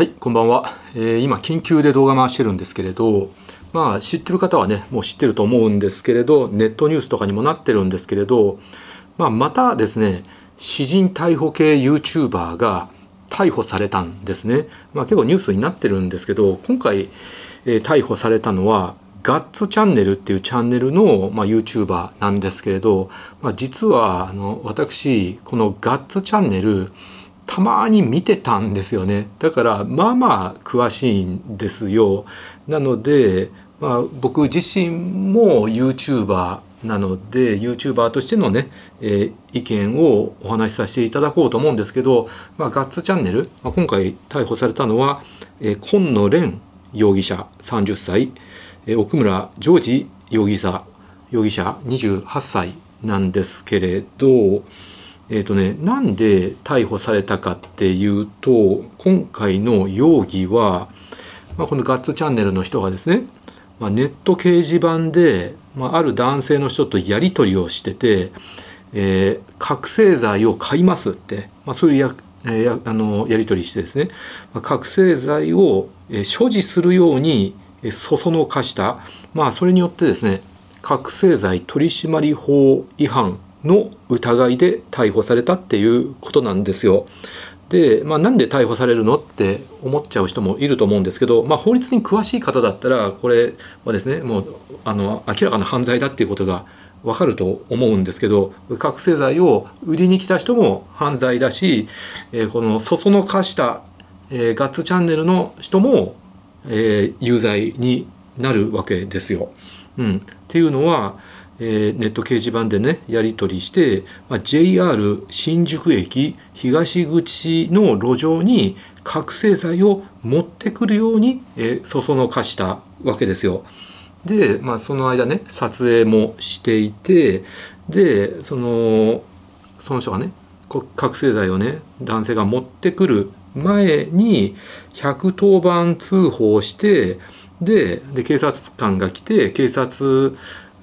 はい、こんばんは。えー、今、緊急で動画回してるんですけれど、まあ、知ってる方はね、もう知ってると思うんですけれど、ネットニュースとかにもなってるんですけれど、まあ、またですね、詩人逮捕系 YouTuber が逮捕されたんですね。まあ、結構ニュースになってるんですけど、今回、えー、逮捕されたのは、ガッツチャンネルっていうチャンネルの、まあ、YouTuber なんですけれど、まあ、実はあの私このガッツチャンネルたまに見てたんですよね。だからまあまあ詳しいんですよ。なので、まあ、僕自身も YouTuber なので YouTuber としてのね、えー、意見をお話しさせていただこうと思うんですけど、まあ、ガッツチャンネル、まあ、今回逮捕されたのは、えー、今野蓮容疑者30歳、えー、奥村ジョージ容疑者容疑者28歳なんですけれど、えーとね、なんで逮捕されたかっていうと今回の容疑は、まあ、このガッツチャンネルの人がですね、まあ、ネット掲示板で、まあ、ある男性の人とやり取りをしてて、えー、覚醒剤を買いますって、まあ、そういうや,、えー、あのやり取りしてですね、まあ、覚醒剤を、え、所持するように、え、そそのかした、まあ、それによってですね覚醒剤取締法違反の疑いで逮捕されたっていうことなんですよ。で、まあ、なんで逮捕されるのって思っちゃう人もいると思うんですけど、まあ、法律に詳しい方だったらこれはですねもうあの明らかな犯罪だっていうことがわかると思うんですけど覚醒剤を売りに来た人も犯罪だし、えー、このそそのかした、えー、ガッツチャンネルの人も、えー、有罪になるわけですよ。うん、っていうのはえー、ネット掲示板でねやり取りして、まあ、JR 新宿駅東口の路上に覚醒剤を持ってくるように、えー、そそのかしたわけですよ。で、まあ、その間ね撮影もしていてでそのその人がね覚醒剤をね男性が持ってくる前に110番通報してでで警察官が来て警察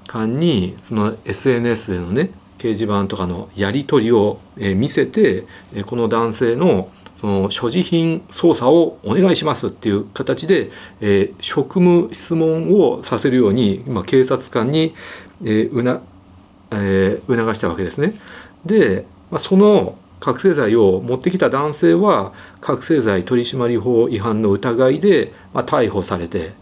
間にその SNS でのね掲示板とかのやり取りを見せてこの男性のその所持品捜査をお願いしますっていう形で、え、職務質問をさせるように今警察官に、えうなえ、促したわけですね。で、ま、その覚醒剤を持ってきた男性は覚醒剤取締法違反の疑いで、ま、逮捕されて、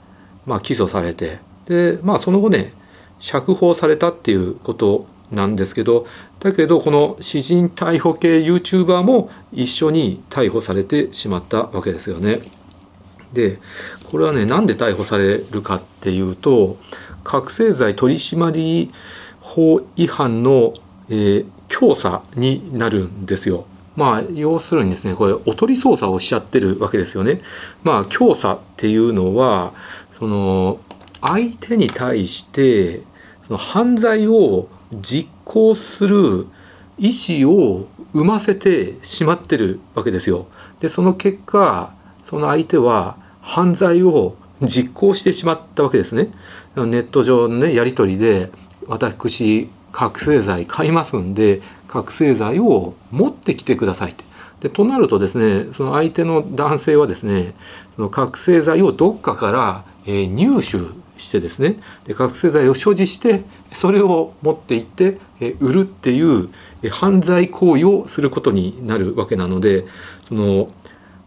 まあ、起訴されてで、まあ、その後ね釈放されたっていうことなんですけどだけどこの詩人逮捕系 YouTuber も一緒に逮捕されてしまったわけですよね。でこれはねなんで逮捕されるかっていうと覚醒剤取締法違反の、えー、強査になるんですよ。まあ要するにですねこれおとり捜査をしちゃってるわけですよね。まあ強査っていうのはその相手に対してその犯罪を実行する意思を生ませてしまってるわけですよ。でその結果その相手は犯罪を実行してしまったわけですね。ネット上のねやり取りで私覚醒剤買いますんで覚醒剤を持ってきてくださいって。でとなるとですねその相手の男性はですねその覚醒剤をどっかから、えー、入手してですね。で覚醒剤を所持してそれを持っていってえ売るっていう犯罪行為をすることになるわけなのでその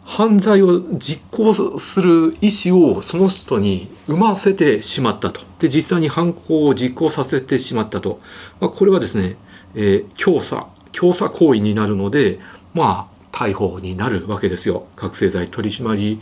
犯罪を実行する意思をその人に生ませてしまったと。で実際に犯行を実行させてしまったと、まあ、これはですね、えー、強査強査行為になるのでまあ逮捕になるわけですよ。覚醒剤取締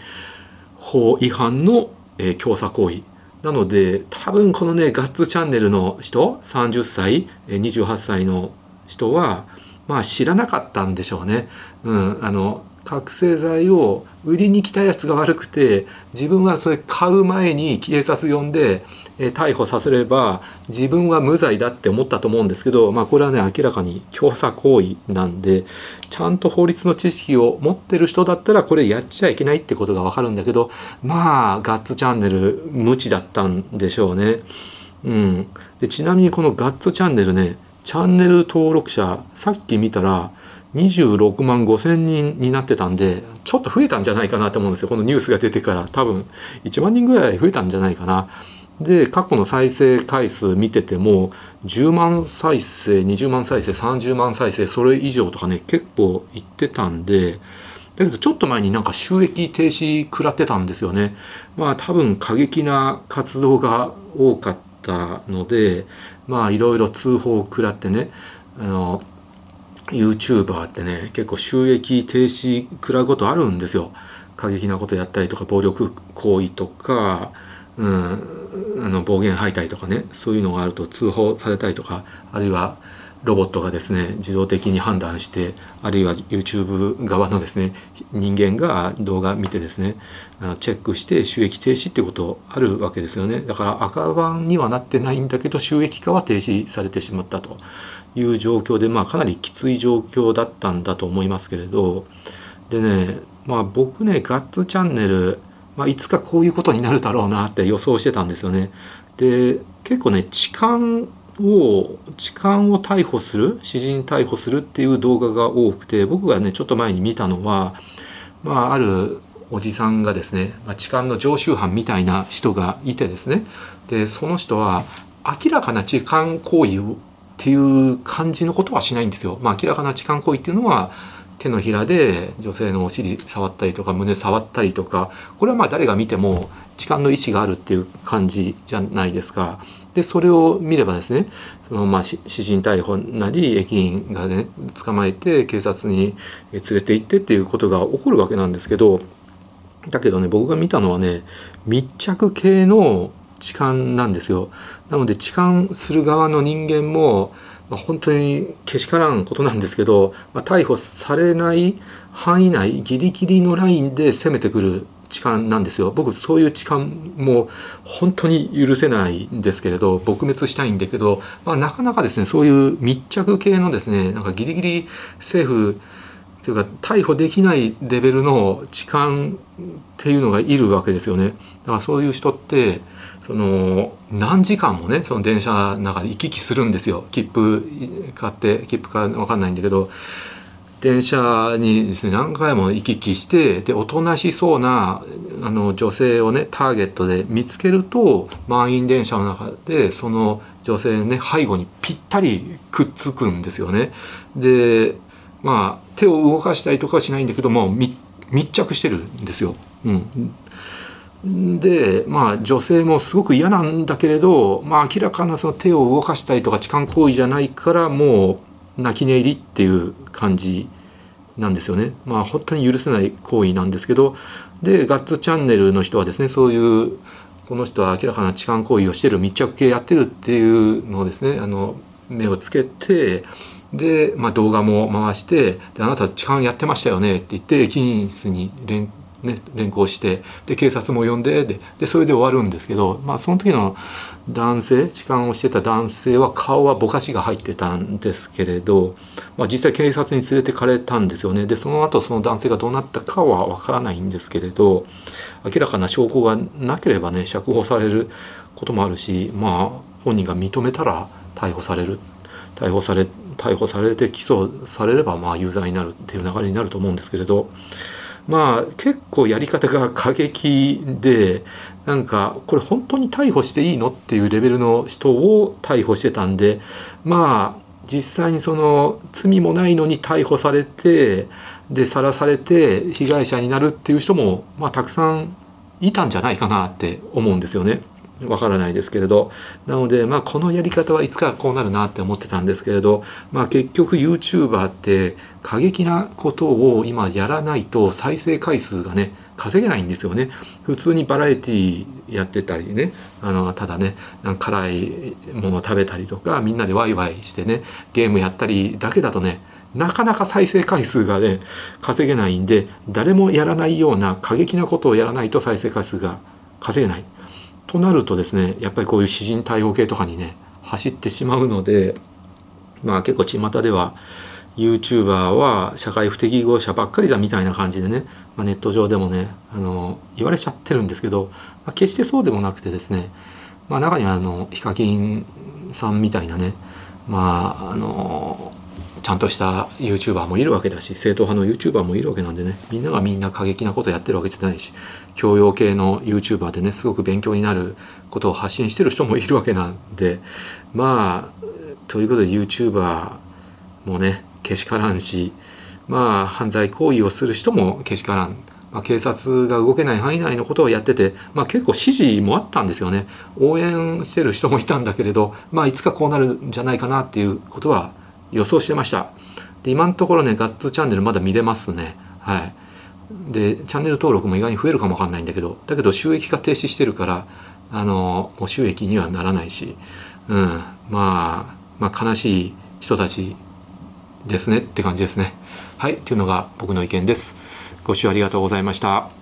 法違反の、えー、強査行為。なので多分このねガッツチャンネルの人30歳28歳の人はまあ知らなかったんでしょうね。うん、あの覚醒剤を売りに来たやつが悪くて自分はそれ買う前に警察呼んで、え逮捕させれば自分は無罪だって思ったと思うんですけど、まあ、これはね明らかに強査行為なんでちゃんと法律の知識を持ってる人だったらこれやっちゃいけないってことがわかるんだけどまあガッツチャンネル無知だったんでしょうね。うん、でちなみにこのガッツチャンネルねチャンネル登録者さっき見たら26万5千人になってたんでちょっと増えたんじゃないかなと思うんですよこのニュースが出てから多分1万人ぐらい増えたんじゃないかな。で過去の再生回数見てても10万再生20万再生30万再生それ以上とかね結構いってたんでだけどちょっと前になんか収益停止食らってたんですよね。まあ多分過激な活動が多かったのでまあいろいろ通報を食らってねあの YouTuber ってね結構収益停止食らうことあるんですよ。過激なことやったりとか暴力行為とか、うん、あの暴言吐いたりとかねそういうのがあると通報されたりとかあるいはロボットがですね自動的に判断してあるいは YouTube 側のですね人間が動画見てですねチェックして収益停止ってことあるわけですよね。だから赤番にはなってないんだけど収益化は停止されてしまったと。いう状況でまあかなりきつい状況だったんだと思いますけれど。でねまあ僕ねガッツチャンネル、まあ、いつかこういうことになるだろうなって予想してたんですよね。で結構ね痴漢を痴漢を逮捕する詩人逮捕するっていう動画が多くて僕がねちょっと前に見たのは、まあ、あるおじさんがですね、まあ、痴漢の常習犯みたいな人がいてですねでその人は明らかな痴漢行為っていう感じのことはしないんですよ。まあ、明らかな痴漢行為っていうのは手のひらで女性のお尻触ったりとか胸触ったりとかこれはまあ誰が見ても痴漢の意思があるっていう感じじゃないですか。でそれを見ればですねそのまあ詩人逮捕なり駅員がね捕まえて警察に連れて行ってっていうことが起こるわけなんですけどだけどね僕が見たのはね密着系の痴漢なんですよ。なので痴漢する側の人間も、まあ、本当にけしからんことなんですけど、まあ、逮捕されない範囲内ギリギリのラインで攻めてくる痴漢なんですよ僕そういう痴漢も本当に許せないんですけれど撲滅したいんだけど、まあ、なかなかですねそういう密着系のですねなんかギリギリ政府というか逮捕できないレベルの痴漢っていうのがいるわけですよね。だからそういう人ってその何時間もねその電車の中で行き来するんですよ切符買って切符か分かんないんだけど電車にですね何回も行き来してでおとなしそうなあの女性をねターゲットで見つけると満員電車の中でその女性ね背後にぴったりくっつくんですよね。でまあ手を動かしたりとかはしないんだけども密着してるんですよ。うん、でまあ女性もすごく嫌なんだけれど、まあ、明らかなその手を動かしたりとか痴漢行為じゃないからもう泣き寝入りっていう感じなんですよね。まあ本当に許せない行為なんですけどでガッツチャンネルの人はですねそういうこの人は明らかな痴漢行為をしてる密着系やってるっていうのをですねあの目をつけてで、まあ、動画も回してで「あなた痴漢やってましたよね」って言って駅員室に連,、ね、連行してで警察も呼んでででそれで終わるんですけど、まあ、その時の男性痴漢をしてた男性は顔はぼかしが入ってたんですけれど、まあ、実際警察に連れてかれたんですよね。でその後その男性がどうなったかはわからないんですけれど明らかな証拠がなければね釈放されることもあるしまあ本人が認めたら逮捕される。逮捕され逮捕されて起訴されればまあ有罪になるっていう流れになると思うんですけれどまあ結構やり方が過激でなんかこれ本当に逮捕していいのっていうレベルの人を逮捕してたんでまあ実際にその罪もないのに逮捕されてでさらされて被害者になるっていう人も、まあ、たくさんいたんじゃないかなって思うんですよね。わからないですけれど。なのでまあこのやり方はいつかこうなるなって思ってたんですけれど。まあ結局 YouTuber って過激なことを今やらないと再生回数がね稼げないんですよね。普通にバラエティやってたりね。あのただね辛いものを食べたりとかみんなでワイワイしてねゲームやったりだけだとねなかなか再生回数がね稼げないんで誰もやらないような過激なことをやらないと再生回数が稼げない。となるとですねやっぱりこういう詩人対応系とかにね走ってしまうのでまあ結構巷では YouTuber は社会不適合者ばっかりだみたいな感じでね、まあ、ネット上でもねあの言われちゃってるんですけど、まあ、決してそうでもなくてですね、まあ、中にはあのヒカキンさんみたいなねまああのちゃんとした YouTuber もいるわけだし正統派の YouTuber もいるわけなんでね。みんながみんな過激なことやってるわけじゃないし教養系の YouTuber でねすごく勉強になることを発信してる人もいるわけなんで。まあということで YouTuber もねけしからんしまあ犯罪行為をする人もけしからん。ま、警察が動けない範囲内のことをやってて、まあ、結構支持もあったんですよね。応援してる人もいたんだけれど、まあ、いつかこうなるんじゃないかなっていうことは予想してました。で今のところねガッツチャンネルまだ見れますね。はい。でチャンネル登録も意外に増えるかもわかんないんだけどだけど収益化停止してるからあのもう収益にはならないし、うん、まあまあ悲しい人たちですねって感じですね。はい。というのが僕の意見です。ご視聴ありがとうございました。